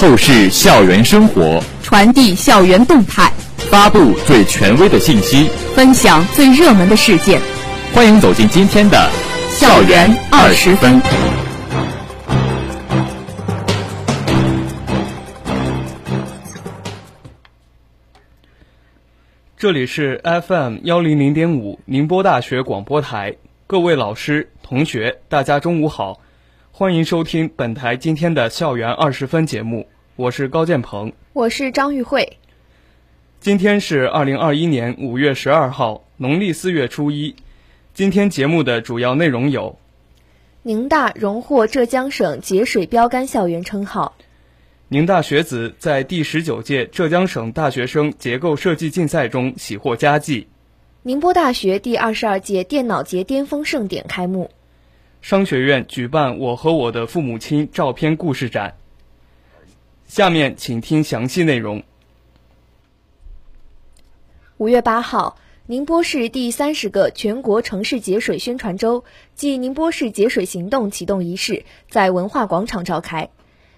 透视校园生活，传递校园动态，发布最权威的信息，分享最热门的事件。欢迎走进今天的校园二十分。这里是 FM 幺零零点五宁波大学广播台，各位老师、同学，大家中午好，欢迎收听本台今天的校园二十分节目，我是高建鹏，我是张玉慧。今天是二零二一年五月十二号，农历四月初一。今天节目的主要内容有：宁大荣获浙江省节水标杆校园称号。宁大学子在第十九届浙江省大学生结构设计竞赛中喜获佳绩。宁波大学第二十二届电脑节巅峰盛典开幕。商学院举办《我和我的父母亲》照片故事展。下面请听详细内容。五月八号，宁波市第三十个全国城市节水宣传周暨宁波市节水行动启动仪式在文化广场召开。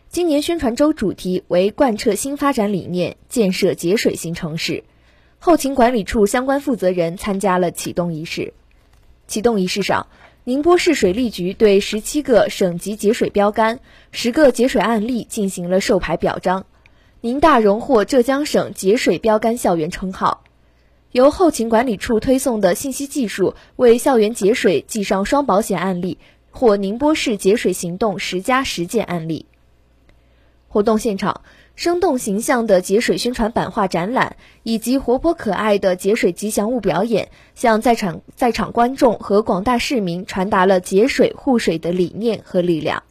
今年宣传周主题为贯彻新发展理念，建设节水型城市。后勤管理处相关负责人参加了启动仪式。启动仪式上，宁波市水利局对十七个省级节水标杆、十个节水案例进行了授牌表彰。宁大荣获浙江省节水标杆校园称号。由后勤管理处推送的信息技术为校园节水记上双保险案例，获宁波市节水行动十佳实践案例。活动现场，生动形象的节水宣传版画展览以及活泼可爱的节水吉祥物表演，向在场在场观众和广大市民传达了节水护水的理念和力量。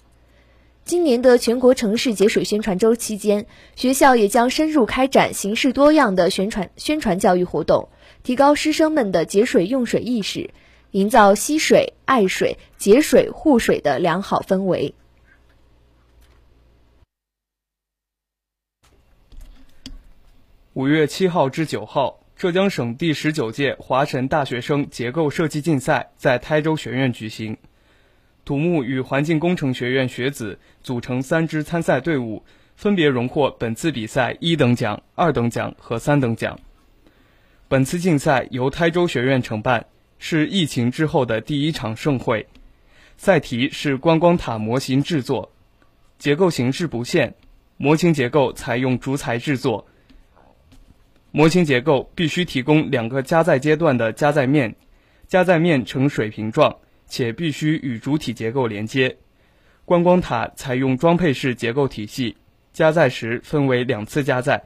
今年的全国城市节水宣传周期间，学校也将深入开展形式多样的宣传宣传教育活动，提高师生们的节水用水意识，营造惜水、爱水、节水护水的良好氛围。五月七号至九号，浙江省第十九届华晨大学生结构设计竞赛在台州学院举行。土木与环境工程学院学子组成三支参赛队伍，分别荣获本次比赛一等奖、二等奖和三等奖。本次竞赛由台州学院承办，是疫情之后的第一场盛会。赛题是观光塔模型制作，结构形式不限，模型结构采用竹材制作。模型结构必须提供两个加载阶段的加载面，加载面呈水平状，且必须与主体结构连接。观光塔采用装配式结构体系，加载时分为两次加载，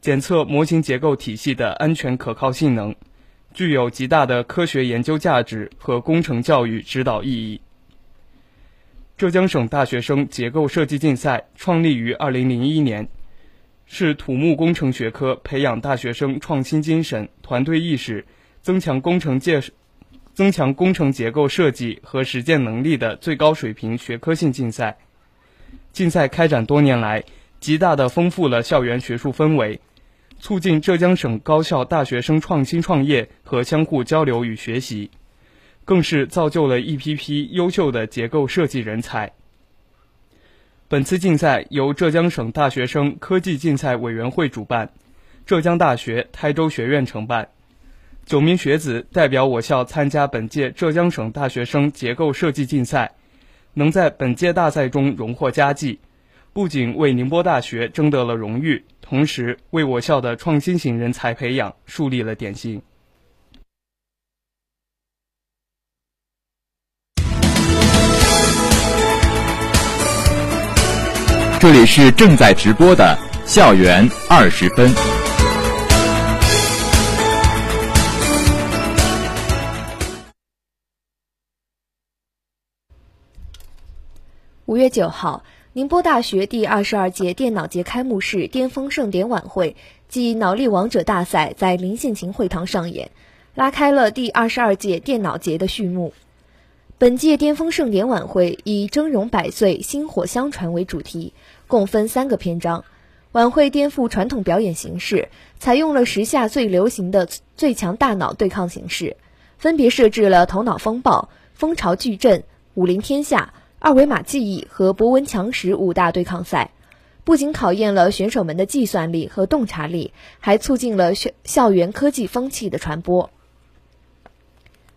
检测模型结构体系的安全可靠性能，具有极大的科学研究价值和工程教育指导意义。浙江省大学生结构设计竞赛创立于二零零一年。是土木工程学科培养大学生创新精神、团队意识，增强工程建、增强工程结构设计和实践能力的最高水平学科性竞赛。竞赛开展多年来，极大地丰富了校园学术氛围，促进浙江省高校大学生创新创业和相互交流与学习，更是造就了一批批优秀的结构设计人才。本次竞赛由浙江省大学生科技竞赛委员会主办，浙江大学、台州学院承办。九名学子代表我校参加本届浙江省大学生结构设计竞赛，能在本届大赛中荣获佳绩，不仅为宁波大学争得了荣誉，同时为我校的创新型人才培养树立了典型。这里是正在直播的校园二十分。五月九号，宁波大学第二十二届电脑节开幕式巅峰盛典晚会暨脑力王者大赛在林献琴会堂上演，拉开了第二十二届电脑节的序幕。本届巅峰盛典晚会以“峥嵘百岁，薪火相传”为主题。共分三个篇章，晚会颠覆传统表演形式，采用了时下最流行的最强大脑对抗形式，分别设置了头脑风暴、蜂巢矩阵、武林天下、二维码记忆和博闻强识五大对抗赛。不仅考验了选手们的计算力和洞察力，还促进了校校园科技风气的传播。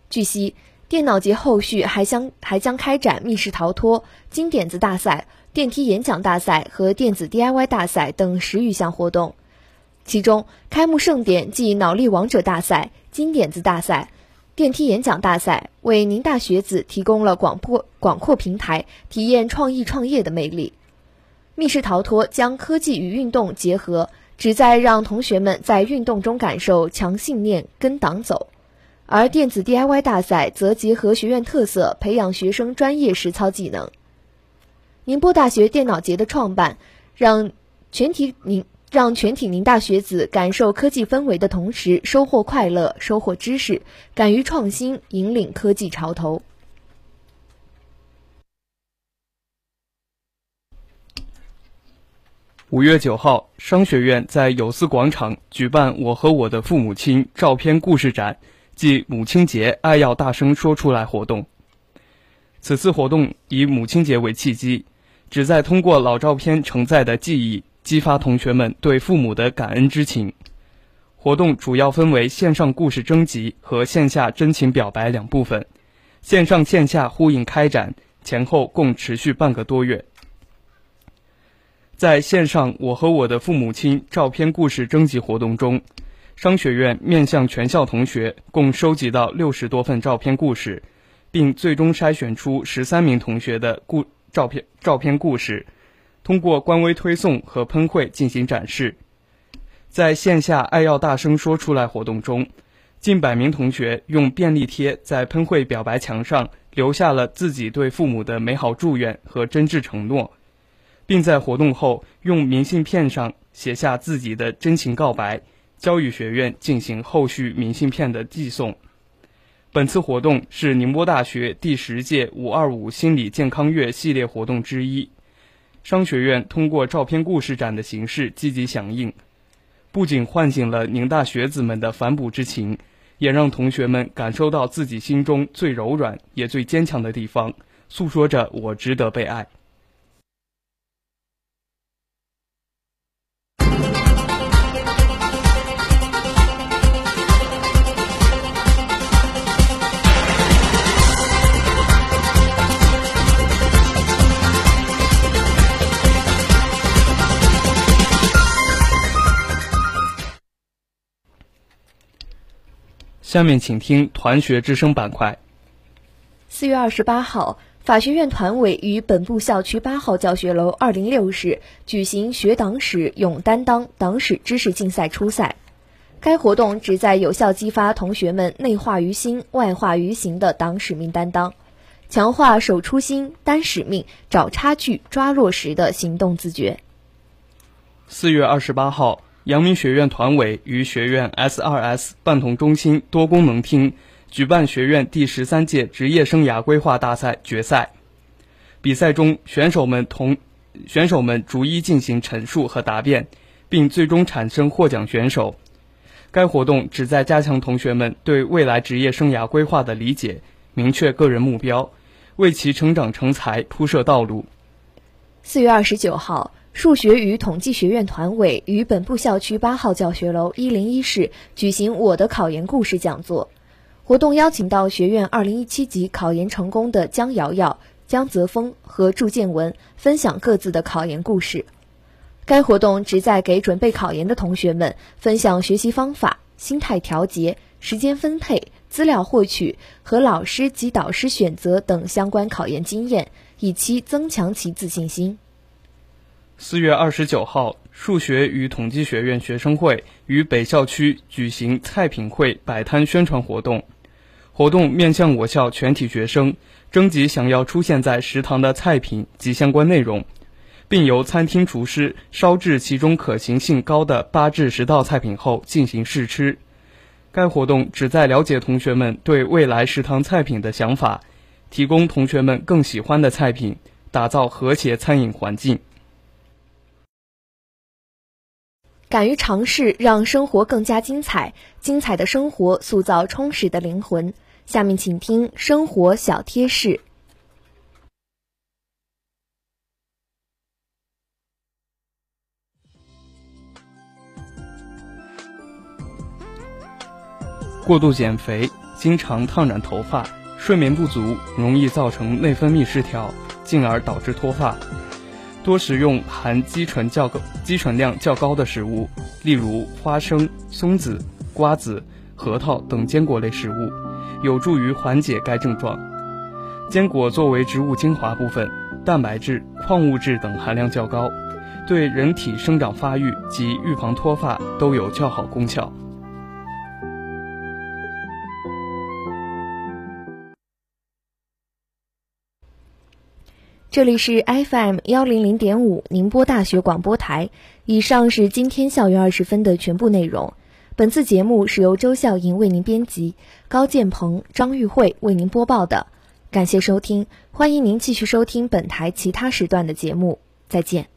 据悉，电脑节后续还将还将开展密室逃脱、金点子大赛、电梯演讲大赛和电子 DIY 大赛等十余项活动。其中，开幕盛典暨脑力王者大赛、金点子大赛。电梯演讲大赛为宁大学子提供了广阔广阔平台，体验创意创业的魅力。密室逃脱将科技与运动结合，旨在让同学们在运动中感受强信念、跟党走。而电子 DIY 大赛则结合学院特色，培养学生专业实操技能。宁波大学电脑节的创办，让全体宁。让全体宁大学子感受科技氛围的同时，收获快乐，收获知识，敢于创新，引领科技潮头。五月九号，商学院在有思广场举办“我和我的父母亲”照片故事展暨母亲节“爱要大声说出来”活动。此次活动以母亲节为契机，旨在通过老照片承载的记忆。激发同学们对父母的感恩之情。活动主要分为线上故事征集和线下真情表白两部分，线上线下呼应开展，前后共持续半个多月。在线上“我和我的父母亲”照片故事征集活动中，商学院面向全校同学共收集到六十多份照片故事，并最终筛选出十三名同学的故照片照片故事。通过官微推送和喷绘进行展示，在线下“爱要大声说出来”活动中，近百名同学用便利贴在喷绘表白墙上留下了自己对父母的美好祝愿和真挚承诺，并在活动后用明信片上写下自己的真情告白，交予学院进行后续明信片的寄送。本次活动是宁波大学第十届“五二五”心理健康月系列活动之一。商学院通过照片故事展的形式积极响应，不仅唤醒了宁大学子们的反哺之情，也让同学们感受到自己心中最柔软也最坚强的地方，诉说着我值得被爱。下面请听团学之声板块。四月二十八号，法学院团委与本部校区八号教学楼二零六室举行学党史勇担当党史知识竞赛初赛。该活动旨在有效激发同学们内化于心、外化于行的党使命担当，强化守初心、担使命、找差距、抓落实的行动自觉。四月二十八号。阳明学院团委与学院 S2S 半同中心多功能厅举办学院第十三届职业生涯规划大赛决赛。比赛中，选手们同选手们逐一进行陈述和答辩，并最终产生获奖选手。该活动旨在加强同学们对未来职业生涯规划的理解，明确个人目标，为其成长成才铺设道路。四月二十九号。数学与统计学院团委与本部校区八号教学楼一零一室举行“我的考研故事”讲座，活动邀请到学院二零一七级考研成功的江瑶瑶、江泽峰和祝建文分享各自的考研故事。该活动旨在给准备考研的同学们分享学习方法、心态调节、时间分配、资料获取和老师及导师选择等相关考研经验，以期增强其自信心。四月二十九号，数学与统计学院学生会于北校区举行菜品会摆摊宣传活动。活动面向我校全体学生征集想要出现在食堂的菜品及相关内容，并由餐厅厨师烧制其中可行性高的八至十道菜品后进行试吃。该活动旨在了解同学们对未来食堂菜品的想法，提供同学们更喜欢的菜品，打造和谐餐饮环境。敢于尝试让生活更加精彩精彩的生活塑造充实的灵魂。下面请听生活小贴士。过度减肥经常烫染头发睡眠不足容易造成内分泌失调进而导致脱发。多食用含肌醇较高、肌醇量较高的食物，例如花生、松子、瓜子、核桃等坚果类食物，有助于缓解该症状。坚果作为植物精华部分，蛋白质、矿物质等含量较高，对人体生长发育及预防脱发都有较好功效。这里是 FM 幺零零点五宁波大学广播台。以上是今天校园二十分的全部内容。本次节目是由周笑莹为您编辑，高建鹏、张玉慧为您播报的。感谢收听，欢迎您继续收听本台其他时段的节目。再见。